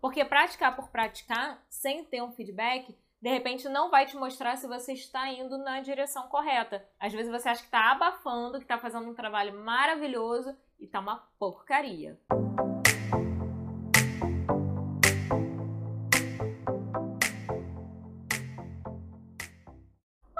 Porque praticar por praticar, sem ter um feedback, de repente não vai te mostrar se você está indo na direção correta. Às vezes você acha que está abafando, que está fazendo um trabalho maravilhoso e está uma porcaria.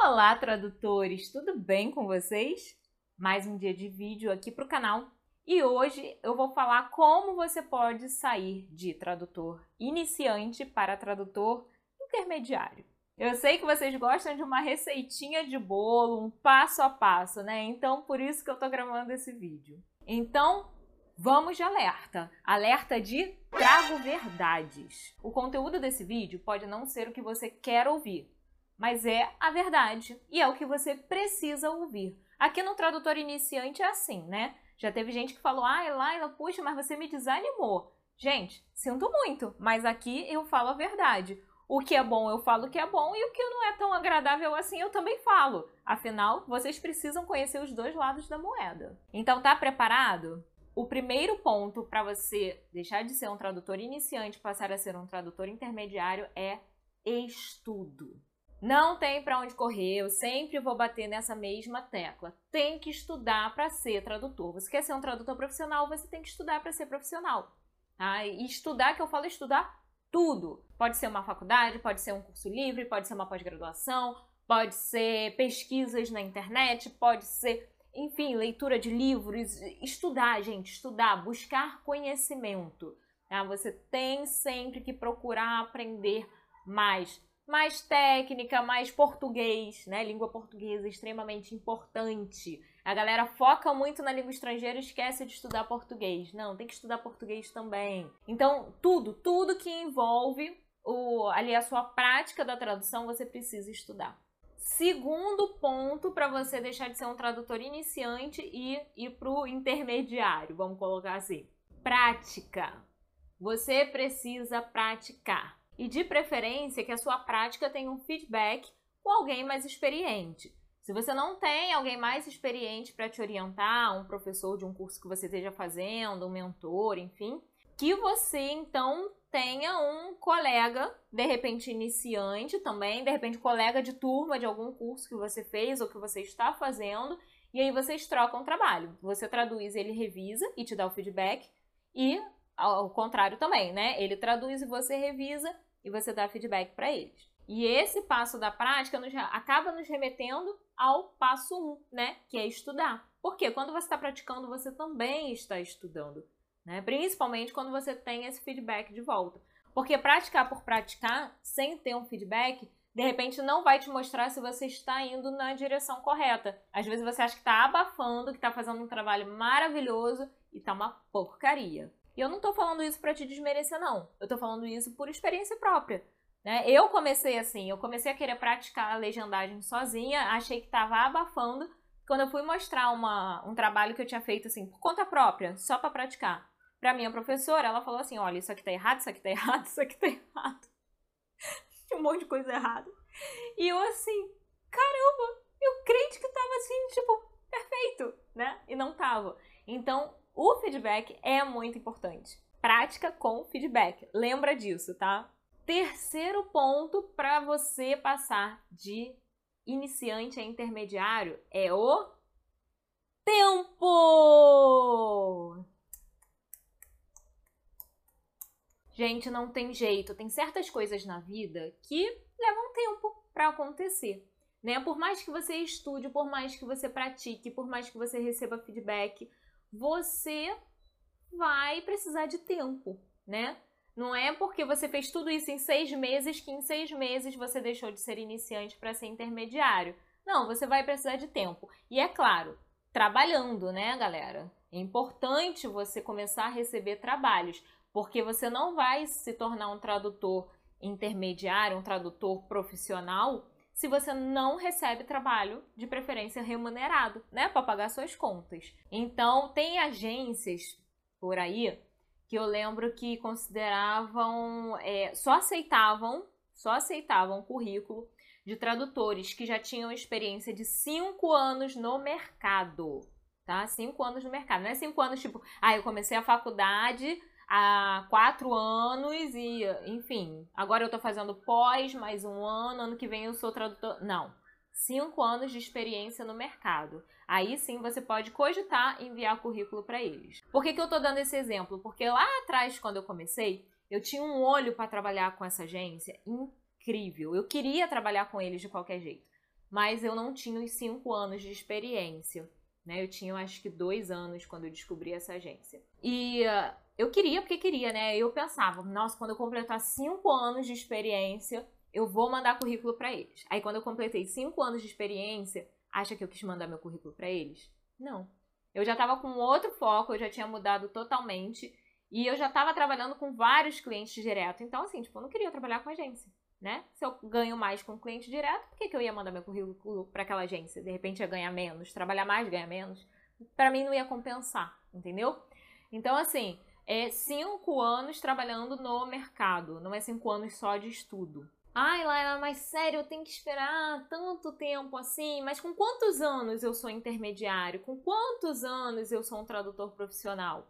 Olá, tradutores! Tudo bem com vocês? Mais um dia de vídeo aqui para o canal e hoje eu vou falar como você pode sair de tradutor iniciante para tradutor intermediário. Eu sei que vocês gostam de uma receitinha de bolo, um passo a passo, né? Então, por isso que eu tô gravando esse vídeo. Então, vamos de alerta. Alerta de trago verdades. O conteúdo desse vídeo pode não ser o que você quer ouvir, mas é a verdade e é o que você precisa ouvir. Aqui no Tradutor Iniciante é assim, né? Já teve gente que falou, ah, Laila, puxa, mas você me desanimou. Gente, sinto muito, mas aqui eu falo a verdade. O que é bom eu falo que é bom e o que não é tão agradável assim eu também falo. Afinal, vocês precisam conhecer os dois lados da moeda. Então tá preparado? O primeiro ponto para você deixar de ser um tradutor iniciante e passar a ser um tradutor intermediário é estudo. Não tem para onde correr, eu sempre vou bater nessa mesma tecla. Tem que estudar para ser tradutor. Você quer ser um tradutor profissional, você tem que estudar para ser profissional. Tá? E estudar, que eu falo estudar tudo. Pode ser uma faculdade, pode ser um curso livre, pode ser uma pós-graduação, pode ser pesquisas na internet, pode ser, enfim, leitura de livros. Estudar, gente, estudar, buscar conhecimento. Tá? Você tem sempre que procurar aprender mais. Mais técnica, mais português, né? Língua portuguesa é extremamente importante. A galera foca muito na língua estrangeira e esquece de estudar português. Não, tem que estudar português também. Então, tudo, tudo que envolve o, ali a sua prática da tradução, você precisa estudar. Segundo ponto para você deixar de ser um tradutor iniciante e ir para o intermediário, vamos colocar assim. Prática. Você precisa praticar. E de preferência que a sua prática tenha um feedback com alguém mais experiente. Se você não tem alguém mais experiente para te orientar, um professor de um curso que você esteja fazendo, um mentor, enfim, que você então tenha um colega, de repente iniciante também, de repente colega de turma de algum curso que você fez ou que você está fazendo, e aí vocês trocam trabalho. Você traduz, ele revisa e te dá o feedback, e ao contrário também, né? Ele traduz e você revisa e você dá feedback para eles. E esse passo da prática nos, acaba nos remetendo ao passo 1, um, né? Que é estudar. Porque quando você está praticando, você também está estudando. Né? Principalmente quando você tem esse feedback de volta. Porque praticar por praticar, sem ter um feedback, de repente não vai te mostrar se você está indo na direção correta. Às vezes você acha que está abafando, que está fazendo um trabalho maravilhoso e está uma porcaria. E eu não estou falando isso para te desmerecer, não. Eu estou falando isso por experiência própria. Né? Eu comecei assim, eu comecei a querer praticar a legendagem sozinha, achei que estava abafando. Quando eu fui mostrar uma, um trabalho que eu tinha feito assim, por conta própria, só para praticar, para minha professora, ela falou assim: olha, isso aqui tá errado, isso aqui tá errado, isso aqui tá errado. Tinha um monte de coisa errada. E eu assim, caramba, eu crente que tava assim, tipo, perfeito, né? E não tava. Então, o feedback é muito importante. Prática com feedback. Lembra disso, tá? Terceiro ponto para você passar de iniciante a intermediário é o tempo. Gente, não tem jeito. Tem certas coisas na vida que levam tempo para acontecer. Né? Por mais que você estude, por mais que você pratique, por mais que você receba feedback, você vai precisar de tempo, né? Não é porque você fez tudo isso em seis meses que em seis meses você deixou de ser iniciante para ser intermediário. Não, você vai precisar de tempo. E é claro, trabalhando, né, galera? É importante você começar a receber trabalhos, porque você não vai se tornar um tradutor intermediário, um tradutor profissional, se você não recebe trabalho, de preferência remunerado, né, para pagar suas contas. Então, tem agências por aí que eu lembro que consideravam, é, só aceitavam, só aceitavam currículo de tradutores que já tinham experiência de cinco anos no mercado, tá? Cinco anos no mercado, não é cinco anos tipo, ah, eu comecei a faculdade, há quatro anos e, enfim, agora eu tô fazendo pós, mais um ano, ano que vem eu sou tradutor. Não. Cinco anos de experiência no mercado. Aí sim você pode cogitar enviar currículo para eles. Por que, que eu tô dando esse exemplo? Porque lá atrás, quando eu comecei, eu tinha um olho para trabalhar com essa agência incrível. Eu queria trabalhar com eles de qualquer jeito, mas eu não tinha os cinco anos de experiência. Né? Eu tinha acho que dois anos quando eu descobri essa agência. E uh, eu queria porque queria, né? Eu pensava, nossa, quando eu completar cinco anos de experiência, eu vou mandar currículo para eles. Aí quando eu completei cinco anos de experiência, acha que eu quis mandar meu currículo para eles? Não. Eu já estava com outro foco, eu já tinha mudado totalmente e eu já estava trabalhando com vários clientes direto. Então, assim, tipo, eu não queria trabalhar com agência, né? Se eu ganho mais com cliente direto, por que, que eu ia mandar meu currículo para aquela agência? De repente ia ganhar menos, trabalhar mais, ganhar menos. Para mim não ia compensar, entendeu? Então, assim, é cinco anos trabalhando no mercado, não é cinco anos só de estudo. Ai, Laila, mas sério, eu tenho que esperar tanto tempo assim? Mas com quantos anos eu sou intermediário? Com quantos anos eu sou um tradutor profissional?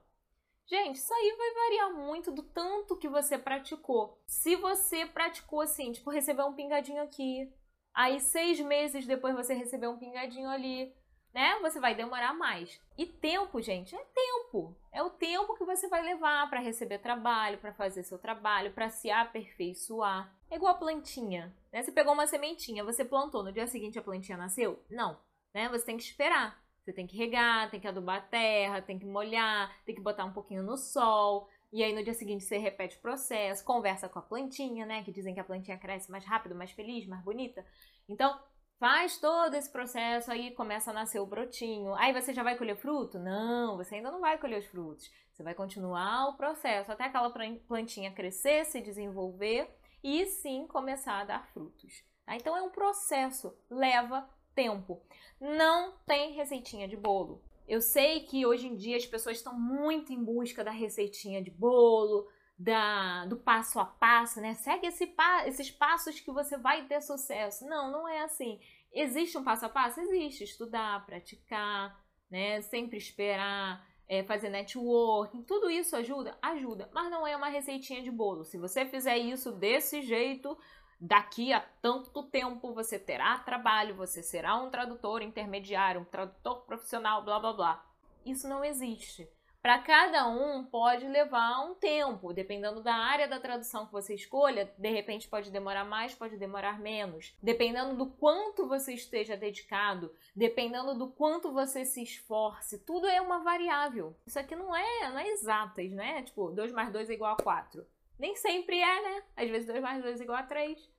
Gente, isso aí vai variar muito do tanto que você praticou. Se você praticou assim, tipo, recebeu um pingadinho aqui, aí seis meses depois você recebeu um pingadinho ali, né? Você vai demorar mais. E tempo, gente, é tempo. É o tempo que você vai levar para receber trabalho, para fazer seu trabalho, para se aperfeiçoar. É igual a plantinha, né? Você pegou uma sementinha, você plantou, no dia seguinte a plantinha nasceu? Não, né? Você tem que esperar. Você tem que regar, tem que adubar a terra, tem que molhar, tem que botar um pouquinho no sol. E aí no dia seguinte você repete o processo, conversa com a plantinha, né? Que dizem que a plantinha cresce mais rápido, mais feliz, mais bonita. Então, faz todo esse processo, aí começa a nascer o brotinho. Aí você já vai colher fruto? Não, você ainda não vai colher os frutos. Você vai continuar o processo até aquela plantinha crescer, se desenvolver e sim começar a dar frutos. Tá? Então é um processo, leva tempo. Não tem receitinha de bolo. Eu sei que hoje em dia as pessoas estão muito em busca da receitinha de bolo, da, do passo a passo, né? Segue esse, esses passos que você vai ter sucesso. Não, não é assim. Existe um passo a passo? Existe. Estudar, praticar, né? Sempre esperar, é, fazer networking, tudo isso ajuda? Ajuda, mas não é uma receitinha de bolo. Se você fizer isso desse jeito, daqui a tanto tempo você terá trabalho, você será um tradutor intermediário, um tradutor profissional, blá blá blá. Isso não existe. Para cada um pode levar um tempo, dependendo da área da tradução que você escolha, de repente pode demorar mais, pode demorar menos. Dependendo do quanto você esteja dedicado, dependendo do quanto você se esforce, tudo é uma variável. Isso aqui não é, não é exatas, né? Tipo, 2 mais 2 é igual a 4. Nem sempre é, né? Às vezes 2 mais 2 é igual a 3.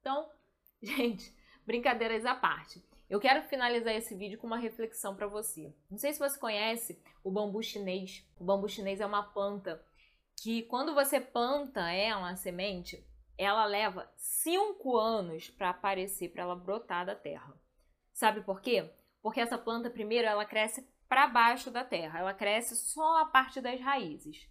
Então, gente, brincadeiras à parte. Eu quero finalizar esse vídeo com uma reflexão para você. Não sei se você conhece o bambu chinês. O bambu chinês é uma planta que quando você planta ela, a semente, ela leva 5 anos para aparecer, para ela brotar da terra. Sabe por quê? Porque essa planta primeiro ela cresce para baixo da terra, ela cresce só a parte das raízes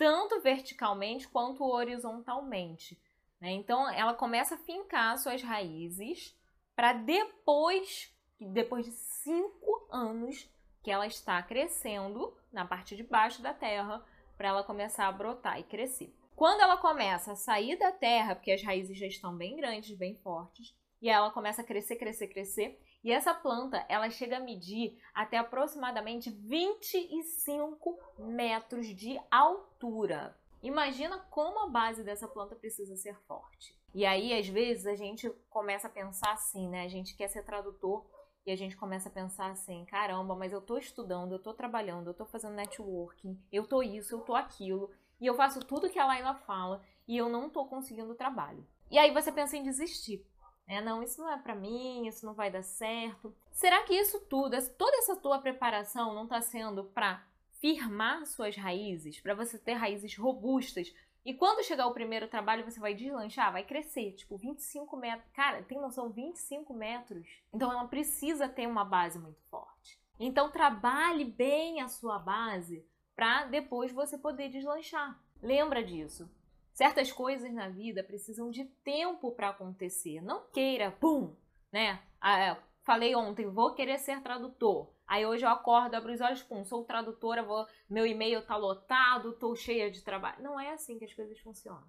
tanto verticalmente quanto horizontalmente. Né? Então, ela começa a fincar suas raízes para depois, depois de cinco anos que ela está crescendo na parte de baixo da terra, para ela começar a brotar e crescer. Quando ela começa a sair da terra, porque as raízes já estão bem grandes, bem fortes, e ela começa a crescer, crescer, crescer, e essa planta, ela chega a medir até aproximadamente 25 metros de altura. Imagina como a base dessa planta precisa ser forte. E aí, às vezes, a gente começa a pensar assim, né? A gente quer ser tradutor e a gente começa a pensar assim: caramba, mas eu tô estudando, eu tô trabalhando, eu tô fazendo networking, eu tô isso, eu tô aquilo, e eu faço tudo que a Laila fala e eu não tô conseguindo trabalho. E aí você pensa em desistir. É, não, isso não é para mim, isso não vai dar certo. Será que isso tudo, toda essa tua preparação não está sendo para firmar suas raízes, para você ter raízes robustas? E quando chegar o primeiro trabalho, você vai deslanchar, vai crescer, tipo 25 metros. Cara, tem noção? 25 metros. Então ela precisa ter uma base muito forte. Então trabalhe bem a sua base para depois você poder deslanchar. Lembra disso. Certas coisas na vida precisam de tempo para acontecer. Não queira, pum, né? Ah, é, falei ontem, vou querer ser tradutor. Aí hoje eu acordo, abro os olhos, pum, sou tradutora, vou, meu e-mail tá lotado, tô cheia de trabalho. Não é assim que as coisas funcionam.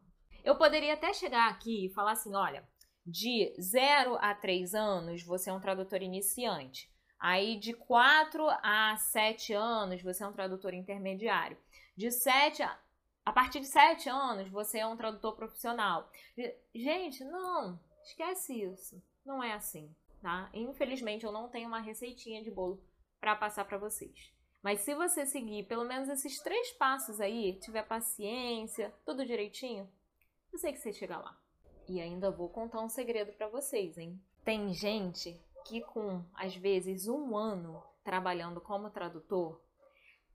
Eu poderia até chegar aqui e falar assim, olha, de 0 a 3 anos você é um tradutor iniciante. Aí de 4 a 7 anos você é um tradutor intermediário. De 7 a a partir de 7 anos você é um tradutor profissional. Gente, não, esquece isso. Não é assim, tá? Infelizmente eu não tenho uma receitinha de bolo para passar para vocês. Mas se você seguir pelo menos esses três passos aí, tiver paciência, tudo direitinho, eu sei que você chega lá. E ainda vou contar um segredo para vocês, hein? Tem gente que com às vezes um ano trabalhando como tradutor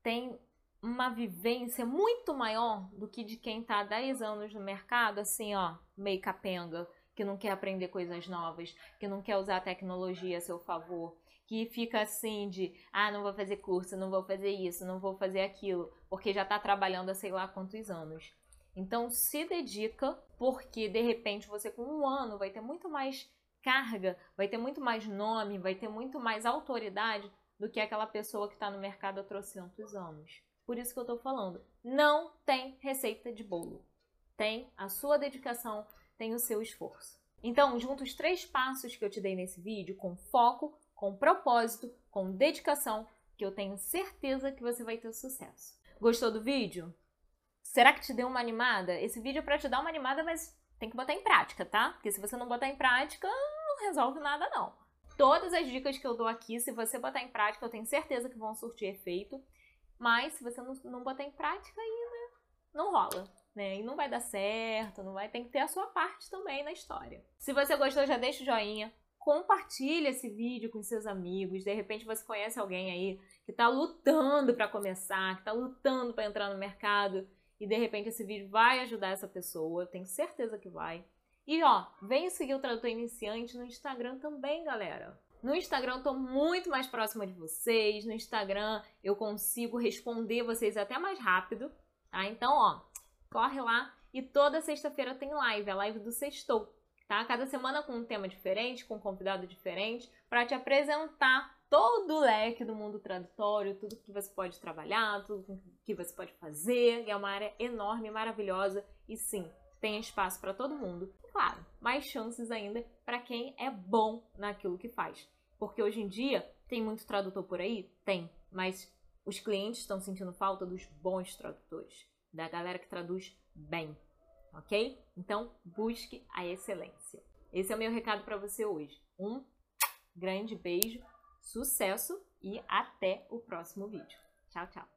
tem uma vivência muito maior do que de quem está há 10 anos no mercado, assim, ó, meio capenga, que não quer aprender coisas novas, que não quer usar a tecnologia a seu favor, que fica assim de, ah, não vou fazer curso, não vou fazer isso, não vou fazer aquilo, porque já está trabalhando há sei lá quantos anos. Então se dedica, porque de repente você com um ano vai ter muito mais carga, vai ter muito mais nome, vai ter muito mais autoridade do que aquela pessoa que está no mercado há trocentos anos. Por isso que eu estou falando, não tem receita de bolo. Tem a sua dedicação, tem o seu esforço. Então, junto os três passos que eu te dei nesse vídeo, com foco, com propósito, com dedicação, que eu tenho certeza que você vai ter sucesso. Gostou do vídeo? Será que te deu uma animada? Esse vídeo é para te dar uma animada, mas tem que botar em prática, tá? Porque se você não botar em prática, não resolve nada não. Todas as dicas que eu dou aqui, se você botar em prática, eu tenho certeza que vão surtir efeito. Mas se você não, não botar em prática, aí né, não rola. Né? E não vai dar certo, não vai. Tem que ter a sua parte também na história. Se você gostou, já deixa o joinha. Compartilha esse vídeo com seus amigos. De repente você conhece alguém aí que está lutando para começar, que está lutando para entrar no mercado e de repente esse vídeo vai ajudar essa pessoa, eu tenho certeza que vai. E ó, vem seguir o Tradutor Iniciante no Instagram também, galera. No Instagram eu tô muito mais próxima de vocês, no Instagram eu consigo responder vocês até mais rápido, tá? Então, ó, corre lá e toda sexta-feira tem live, a live do Sextou, tá? Cada semana com um tema diferente, com um convidado diferente, para te apresentar todo o leque do mundo tradutório, tudo que você pode trabalhar, tudo que você pode fazer. É uma área enorme, maravilhosa e sim, tem espaço para todo mundo. Claro, mais chances ainda para quem é bom naquilo que faz. Porque hoje em dia tem muito tradutor por aí? Tem, mas os clientes estão sentindo falta dos bons tradutores, da galera que traduz bem, ok? Então busque a excelência. Esse é o meu recado para você hoje. Um grande beijo Sucesso e até o próximo vídeo. Tchau, tchau!